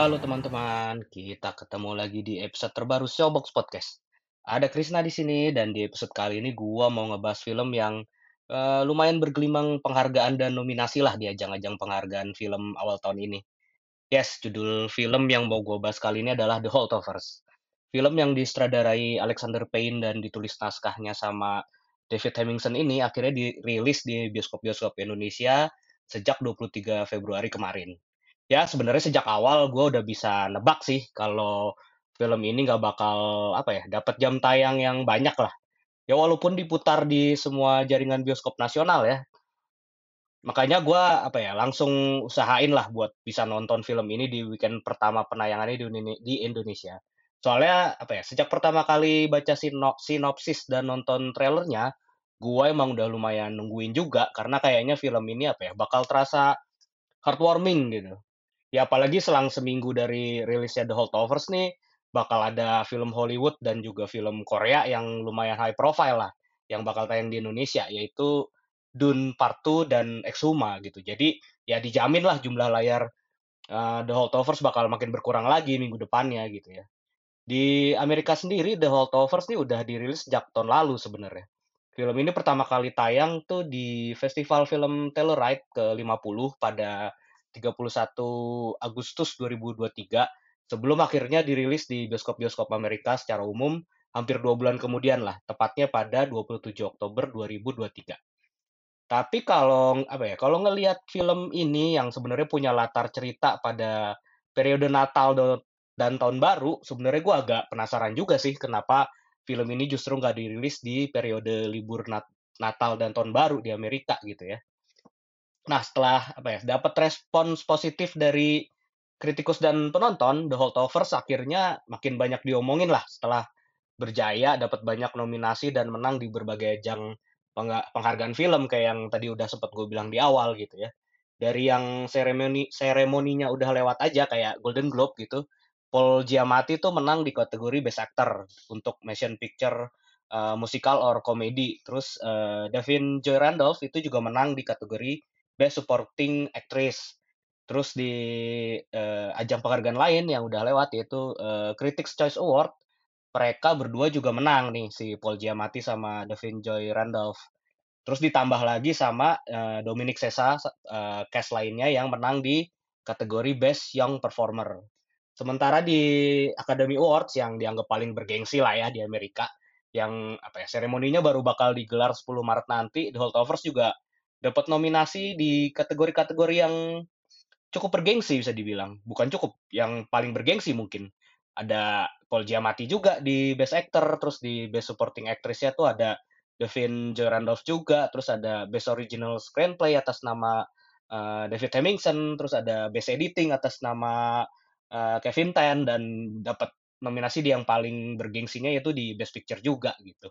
Halo teman-teman, kita ketemu lagi di episode terbaru Showbox Podcast. Ada Krisna di sini dan di episode kali ini gua mau ngebahas film yang eh, lumayan bergelimang penghargaan dan nominasi lah di ajang-ajang penghargaan film awal tahun ini. Yes, judul film yang mau gue bahas kali ini adalah The Holdovers. Film yang disutradarai Alexander Payne dan ditulis naskahnya sama David Hemmingson ini akhirnya dirilis di bioskop-bioskop Indonesia sejak 23 Februari kemarin. Ya, sebenarnya sejak awal gue udah bisa nebak sih kalau film ini nggak bakal apa ya dapat jam tayang yang banyak lah. Ya walaupun diputar di semua jaringan bioskop nasional ya. Makanya gue apa ya langsung usahain lah buat bisa nonton film ini di weekend pertama penayangannya di, di Indonesia. Soalnya apa ya sejak pertama kali baca sino- sinopsis dan nonton trailernya, gue emang udah lumayan nungguin juga karena kayaknya film ini apa ya bakal terasa heartwarming gitu. Ya apalagi selang seminggu dari rilisnya The Holdovers nih, bakal ada film Hollywood dan juga film Korea yang lumayan high profile lah, yang bakal tayang di Indonesia, yaitu Dune Part 2 dan Exhuma gitu. Jadi ya dijamin lah jumlah layar uh, The Holdovers bakal makin berkurang lagi minggu depannya gitu ya. Di Amerika sendiri The Holdovers nih udah dirilis sejak tahun lalu sebenarnya. Film ini pertama kali tayang tuh di Festival Film Telluride ke-50 pada 31 Agustus 2023 sebelum akhirnya dirilis di bioskop-bioskop Amerika secara umum hampir dua bulan kemudian lah, tepatnya pada 27 Oktober 2023. Tapi kalau apa ya, kalau ngelihat film ini yang sebenarnya punya latar cerita pada periode Natal dan Tahun Baru, sebenarnya gue agak penasaran juga sih kenapa film ini justru nggak dirilis di periode libur Nat- Natal dan Tahun Baru di Amerika gitu ya. Nah, setelah apa ya, dapat respons positif dari kritikus dan penonton, The Holdovers akhirnya makin banyak diomongin lah setelah berjaya dapat banyak nominasi dan menang di berbagai pengga- penghargaan film kayak yang tadi udah sempat gue bilang di awal gitu ya. Dari yang seremoni seremoninya udah lewat aja kayak Golden Globe gitu. Paul Giamatti tuh menang di kategori Best Actor untuk Motion Picture uh, Musical or Comedy. Terus uh, Devin Joy Randolph itu juga menang di kategori Best Supporting Actress. Terus di uh, ajang penghargaan lain yang udah lewat yaitu uh, Critics Choice Award, mereka berdua juga menang nih si Paul Giamatti sama Devin Joy Randolph. Terus ditambah lagi sama uh, Dominic Sessa uh, cast lainnya yang menang di kategori Best Young Performer. Sementara di Academy Awards yang dianggap paling bergengsi lah ya di Amerika, yang apa ya seremoninya baru bakal digelar 10 Maret nanti, The Holdovers juga dapat nominasi di kategori-kategori yang cukup bergengsi bisa dibilang. Bukan cukup, yang paling bergengsi mungkin. Ada Paul Giamatti juga di Best Actor, terus di Best Supporting Actress-nya tuh ada Devin Joy Randolph juga, terus ada Best Original Screenplay atas nama uh, David Hemmingson, terus ada Best Editing atas nama uh, Kevin Tan, dan dapat nominasi di yang paling bergengsinya yaitu di Best Picture juga gitu.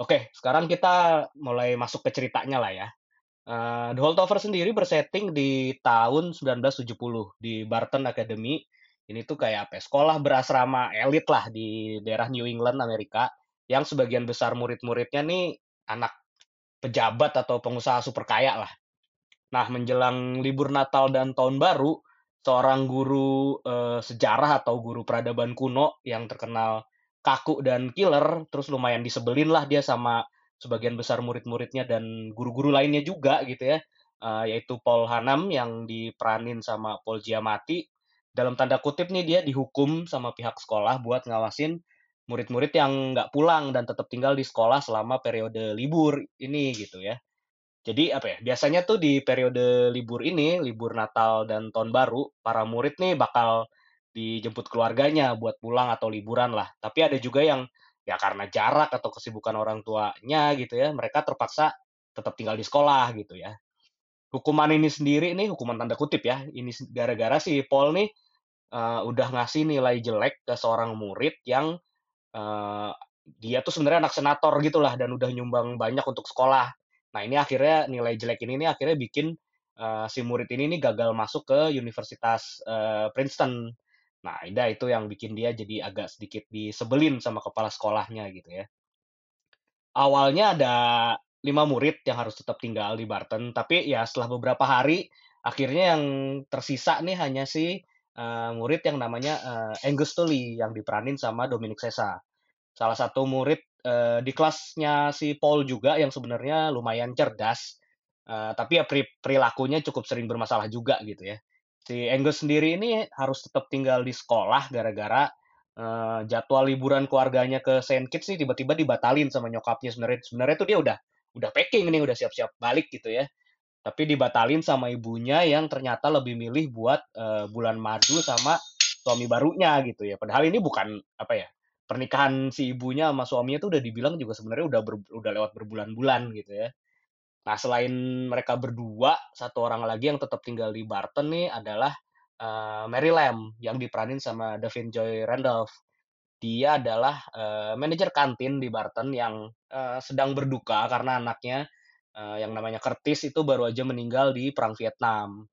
Oke, sekarang kita mulai masuk ke ceritanya lah ya. Uh, The Holdover sendiri bersetting di tahun 1970 di Barton Academy. Ini tuh kayak apa? ya, Sekolah berasrama elit lah di daerah New England Amerika yang sebagian besar murid-muridnya nih anak pejabat atau pengusaha super kaya lah. Nah, menjelang libur Natal dan Tahun Baru, seorang guru uh, sejarah atau guru peradaban kuno yang terkenal kaku dan killer, terus lumayan disebelin lah dia sama sebagian besar murid-muridnya dan guru-guru lainnya juga gitu ya, uh, yaitu Paul Hanam yang diperanin sama Paul Giamatti, dalam tanda kutip nih dia dihukum sama pihak sekolah buat ngawasin murid-murid yang nggak pulang dan tetap tinggal di sekolah selama periode libur ini gitu ya. Jadi apa ya, biasanya tuh di periode libur ini, libur Natal dan Tahun Baru, para murid nih bakal dijemput keluarganya buat pulang atau liburan lah. Tapi ada juga yang ya karena jarak atau kesibukan orang tuanya gitu ya, mereka terpaksa tetap tinggal di sekolah gitu ya. Hukuman ini sendiri nih, hukuman tanda kutip ya, ini gara-gara si Paul nih uh, udah ngasih nilai jelek ke seorang murid yang uh, dia tuh sebenarnya anak senator gitulah dan udah nyumbang banyak untuk sekolah. Nah ini akhirnya nilai jelek ini nih akhirnya bikin uh, si murid ini nih gagal masuk ke Universitas uh, Princeton. Nah, Ida itu yang bikin dia jadi agak sedikit disebelin sama kepala sekolahnya gitu ya. Awalnya ada lima murid yang harus tetap tinggal di Barton, tapi ya setelah beberapa hari akhirnya yang tersisa nih hanya si uh, murid yang namanya uh, Angus Tully yang diperanin sama Dominic Sessa. Salah satu murid uh, di kelasnya si Paul juga yang sebenarnya lumayan cerdas, uh, tapi ya perilakunya cukup sering bermasalah juga gitu ya. Si Angus sendiri ini harus tetap tinggal di sekolah gara-gara uh, jadwal liburan keluarganya ke Saint Kitts sih tiba-tiba dibatalin sama nyokapnya sebenarnya. Sebenarnya tuh dia udah udah packing nih, udah siap-siap balik gitu ya tapi dibatalin sama ibunya yang ternyata lebih milih buat uh, bulan madu sama suami barunya gitu ya. Padahal ini bukan apa ya pernikahan si ibunya sama suaminya tuh udah dibilang juga sebenarnya udah ber, udah lewat berbulan-bulan gitu ya. Nah selain mereka berdua, satu orang lagi yang tetap tinggal di Barton nih adalah uh, Mary Lamb yang diperanin sama Devin Joy Randolph. Dia adalah uh, manajer kantin di Barton yang uh, sedang berduka karena anaknya uh, yang namanya Curtis itu baru aja meninggal di Perang Vietnam.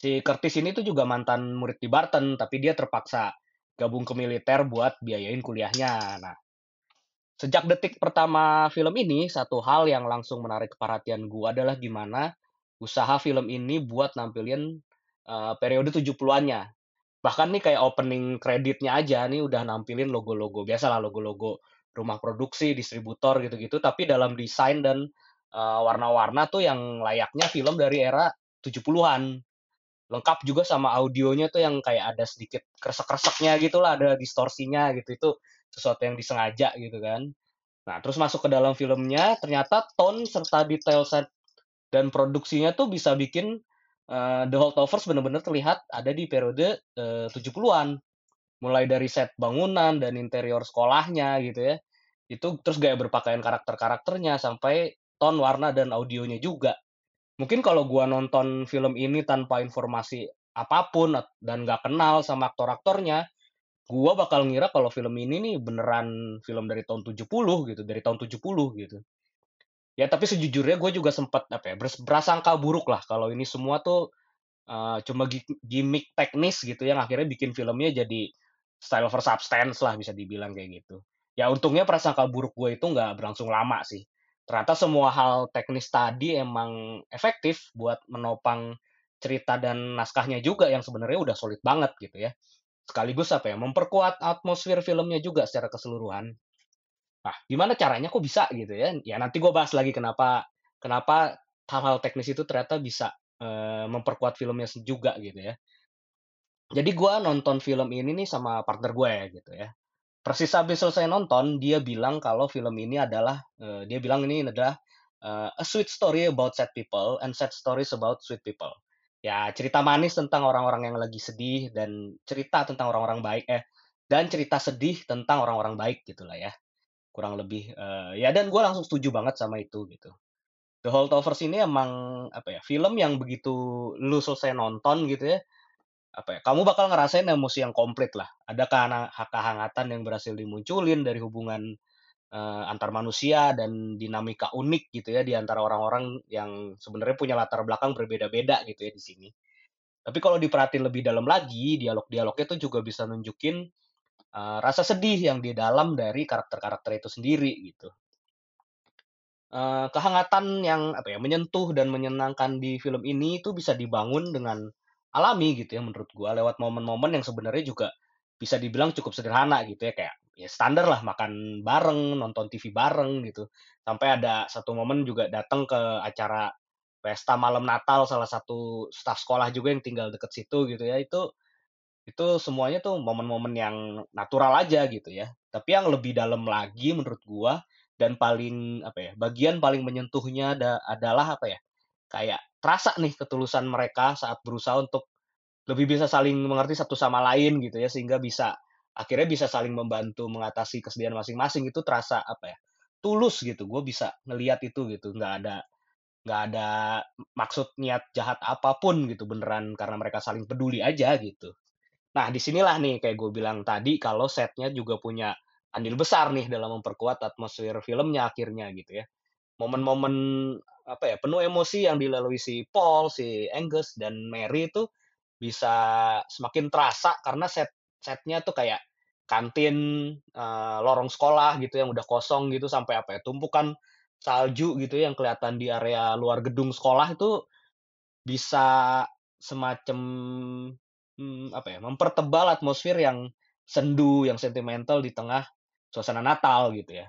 Si Curtis ini tuh juga mantan murid di Barton, tapi dia terpaksa gabung ke militer buat biayain kuliahnya. Nah, sejak detik pertama film ini, satu hal yang langsung menarik perhatian gue adalah gimana usaha film ini buat nampilin uh, periode 70-annya. Bahkan nih kayak opening kreditnya aja nih udah nampilin logo-logo. Biasalah logo-logo rumah produksi, distributor gitu-gitu. Tapi dalam desain dan uh, warna-warna tuh yang layaknya film dari era 70-an. Lengkap juga sama audionya tuh yang kayak ada sedikit kresek-kreseknya gitu lah, ada distorsinya gitu. Itu sesuatu yang disengaja gitu kan. Nah, terus masuk ke dalam filmnya, ternyata tone serta detail set dan produksinya tuh bisa bikin uh, The Holdovers benar-benar terlihat ada di periode uh, 70-an. Mulai dari set bangunan dan interior sekolahnya gitu ya. Itu terus gaya berpakaian karakter-karakternya sampai ton, warna, dan audionya juga. Mungkin kalau gua nonton film ini tanpa informasi apa pun dan nggak kenal sama aktor-aktornya, gua bakal ngira kalau film ini nih beneran film dari tahun 70 gitu, dari tahun 70 gitu. Ya tapi sejujurnya gue juga sempat apa ya, berasangka buruk lah kalau ini semua tuh uh, cuma gimmick teknis gitu yang akhirnya bikin filmnya jadi style for substance lah bisa dibilang kayak gitu. Ya untungnya prasangka buruk gue itu nggak berlangsung lama sih ternyata semua hal teknis tadi emang efektif buat menopang cerita dan naskahnya juga yang sebenarnya udah solid banget gitu ya. Sekaligus apa ya, memperkuat atmosfer filmnya juga secara keseluruhan. Nah, gimana caranya kok bisa gitu ya? Ya nanti gue bahas lagi kenapa kenapa hal-hal teknis itu ternyata bisa uh, memperkuat filmnya juga gitu ya. Jadi gue nonton film ini nih sama partner gue ya gitu ya persis habis selesai nonton dia bilang kalau film ini adalah uh, dia bilang ini adalah uh, a sweet story about sad people and sad stories about sweet people. Ya, cerita manis tentang orang-orang yang lagi sedih dan cerita tentang orang-orang baik eh dan cerita sedih tentang orang-orang baik gitulah ya. Kurang lebih uh, ya dan gue langsung setuju banget sama itu gitu. The Holdovers ini emang apa ya film yang begitu lu selesai nonton gitu ya apa ya, kamu bakal ngerasain emosi yang komplit lah. Ada kehangatan yang berhasil dimunculin dari hubungan uh, antar manusia dan dinamika unik gitu ya di antara orang-orang yang sebenarnya punya latar belakang berbeda-beda gitu ya di sini. Tapi kalau diperhatiin lebih dalam lagi, dialog-dialognya itu juga bisa nunjukin uh, rasa sedih yang di dalam dari karakter-karakter itu sendiri gitu. Uh, kehangatan yang apa ya menyentuh dan menyenangkan di film ini itu bisa dibangun dengan alami gitu ya menurut gua lewat momen-momen yang sebenarnya juga bisa dibilang cukup sederhana gitu ya kayak ya standar lah makan bareng nonton TV bareng gitu sampai ada satu momen juga datang ke acara pesta malam Natal salah satu staf sekolah juga yang tinggal deket situ gitu ya itu Itu semuanya tuh momen-momen yang natural aja gitu ya. Tapi yang lebih dalam lagi menurut gua dan paling apa ya, bagian paling menyentuhnya da adalah apa ya, kayak terasa nih ketulusan mereka saat berusaha untuk lebih bisa saling mengerti satu sama lain gitu ya, sehingga bisa akhirnya bisa saling membantu mengatasi kesedihan masing-masing, itu terasa apa ya, tulus gitu. Gue bisa ngelihat itu gitu, nggak ada nggak ada maksud niat jahat apa pun gitu, beneran karena mereka saling peduli aja gitu. Nah, di sinilah nih kayak gue bilang tadi kalau setnya juga punya andil besar nih dalam memperkuat atmosfer filmnya akhirnya gitu ya. Momen-momen apa ya, penuh emosi yang dilalui si Paul, si Angus, dan Mary itu bisa semakin terasa karena set setnya tuh kayak kantin, eee, lorong sekolah gitu yang udah kosong gitu sampai apa ya, tumpukan salju gitu yang kelihatan di area luar gedung sekolah itu bisa semacam, mmm, apa ya, mempertebal atmosfer yang sendu, yang sentimental di tengah suasana Natal gitu ya.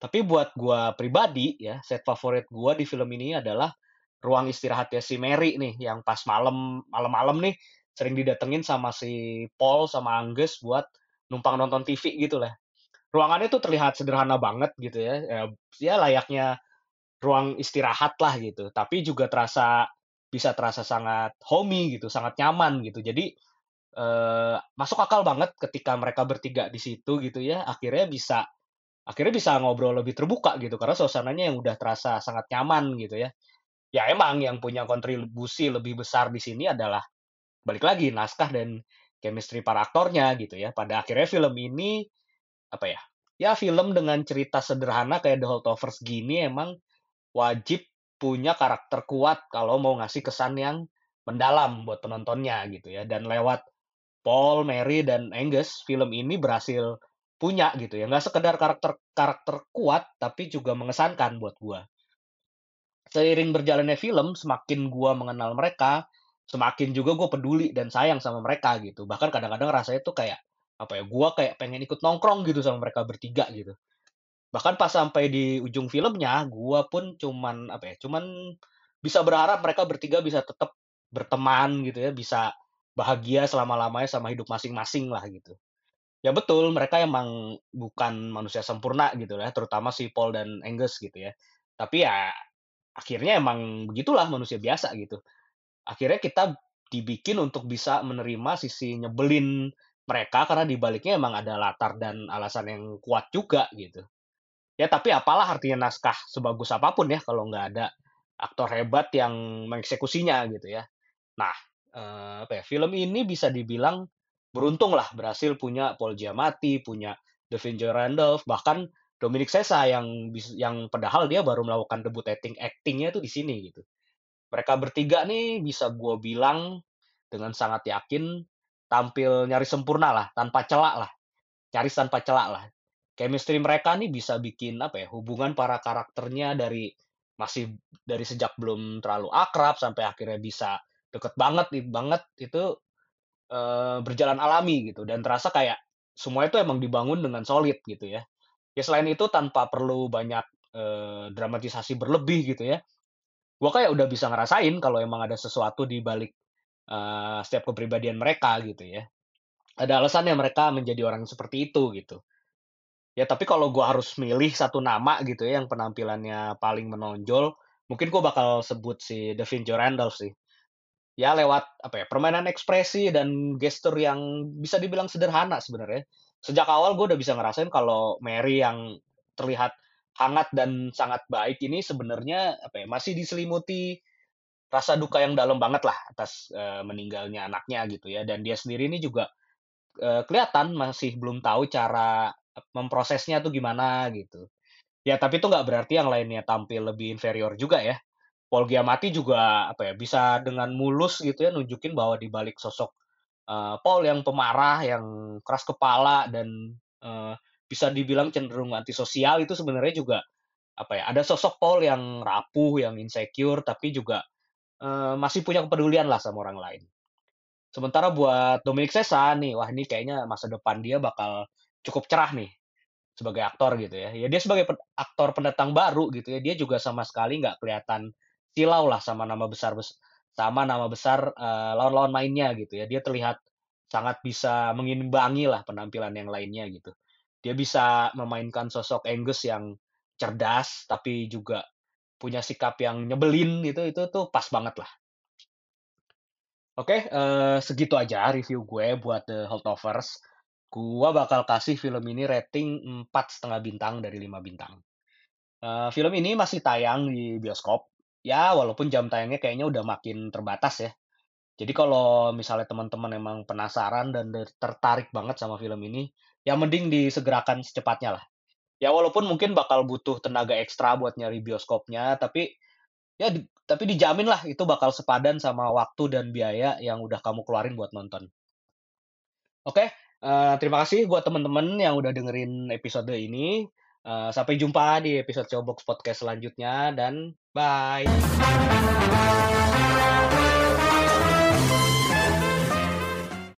Tapi buat gua pribadi ya, set favorit gua di film ini adalah ruang istirahatnya si Mary nih, yang pas malam malam-malam nih sering didatengin sama si Paul sama Angus buat numpang nonton TV gitu lah. Ruangannya tuh terlihat sederhana banget gitu ya, ya ya layaknya ruang istirahat lah gitu, tapi juga terasa bisa terasa sangat homey gitu, sangat nyaman gitu. Jadi, eee, masuk akal banget ketika mereka bertiga di situ gitu ya, akhirnya bisa akhirnya bisa ngobrol lebih terbuka gitu, karena suasananya yang udah terasa sangat nyaman gitu ya. Ya emang yang punya kontribusi lebih besar di sini adalah balik lagi naskah dan chemistry para aktornya gitu ya. Pada akhirnya film ini apa ya, ya film dengan cerita sederhana kayak The Holdovers gini emang wajib punya karakter kuat kalau mau ngasih kesan yang mendalam buat penontonnya gitu ya. Dan lewat Paul, Mary, dan Angus, film ini berhasil punya gitu ya. Nggak sekedar karakter karakter kuat, tapi juga mengesankan buat gua. Seiring berjalannya film, semakin gua mengenal mereka, semakin juga gue peduli dan sayang sama mereka gitu. Bahkan kadang-kadang rasanya tuh kayak apa ya, gua kayak pengen ikut nongkrong gitu sama mereka bertiga gitu. Bahkan pas sampai di ujung filmnya, gua pun cuman apa ya, cuman bisa berharap mereka bertiga bisa tetap berteman gitu ya, bisa bahagia selama-lamanya sama hidup masing-masing lah gitu. Ya betul, mereka emang bukan manusia sempurna gitu ya, terutama si Paul dan Angus gitu ya. Tapi ya akhirnya emang begitulah manusia biasa gitu. Akhirnya kita dibikin untuk bisa menerima sisi nyebelin mereka karena di baliknya emang ada latar dan alasan yang kuat juga gitu. Ya tapi apalah artinya naskah sebagus apa pun ya kalau nggak ada aktor hebat yang mengeksekusinya gitu ya. Nah, eee, apa ya, film ini bisa dibilang beruntung lah berhasil punya Paul Giamatti, punya David Randolph, bahkan Dominic Sessa yang yang padahal dia baru melakukan debut acting acting-nya tuh di sini gitu. Mereka bertiga nih bisa gue bilang dengan sangat yakin tampil nyaris sempurna lah, tanpa celak lah, nyaris tanpa celak lah. Chemistry mereka nih bisa bikin apa ya, hubungan para karakternya dari masih dari sejak belum terlalu akrab sampai akhirnya bisa deket banget banget itu eee, berjalan alami gitu dan terasa kayak semua itu emang dibangun dengan solid gitu ya. Ya selain itu tanpa perlu banyak, eee, dramatisasi berlebih gitu ya. Gua kayak udah bisa ngerasain kalau emang ada sesuatu di balik, eee, setiap kepribadian mereka gitu ya. Ada alasannya mereka menjadi orang seperti itu gitu. Ya tapi kalau gua harus milih satu nama gitu ya yang penampilannya paling menonjol, mungkin gua bakal sebut si Davinci Randolph sih. Ya lewat apa ya, permainan ekspresi dan gestur yang bisa dibilang sederhana sebenarnya. Sejak awal gue udah bisa ngerasain kalau Mary yang terlihat hangat dan sangat baik ini sebenarnya apa ya, masih diselimuti rasa duka yang dalam banget lah atas, eee, meninggalnya anaknya gitu ya, dan dia sendiri ini juga, eee, kelihatan masih belum tahu cara memprosesnya tuh gimana gitu. Ya tapi itu nggak berarti yang lainnya tampil lebih inferior juga ya. Paul Giamatti juga apa ya, bisa dengan mulus gitu ya nunjukin bahwa di balik sosok, eee, Paul yang pemarah, yang keras kepala dan, eee, bisa dibilang cenderung antisosial itu sebenarnya juga apa ya, ada sosok Paul yang rapuh, yang insecure, tapi juga, eee, masih punya kepedulian lah sama orang lain. Sementara buat Dominic Sessa nih, wah ini kayaknya masa depan dia bakal cukup cerah nih sebagai aktor gitu ya. Ya dia sebagai aktor pendatang baru gitu ya, dia juga sama sekali nggak kelihatan silau lah sama nama besar bes sama nama besar, eee, lawan-lawan mainnya gitu ya. Dia terlihat sangat bisa mengimbangi lah penampilan yang lainnya gitu. Dia bisa memainkan sosok Angus yang cerdas tapi juga punya sikap yang nyebelin gitu, itu tuh pas banget lah. Oke, eee, segitu aja review gue buat The Holdovers. Gua bakal kasih film ini rating 4,5 bintang dari 5 bintang. Eee, film ini masih tayang di bioskop, ya walaupun jam tayangnya kayaknya udah makin terbatas ya. Jadi kalau misalnya teman-teman emang penasaran dan tertarik banget sama film ini, ya mending disegerakan secepatnya lah. Ya walaupun mungkin bakal butuh tenaga ekstra buat nyari bioskopnya, tapi ya di tapi dijamin lah itu bakal sepadan sama waktu dan biaya yang udah kamu keluarin buat nonton. Oke, eee, terima kasih buat teman-teman yang udah dengerin episode ini. Eee, sampai jumpa di episode Showbox Podcast selanjutnya dan bye.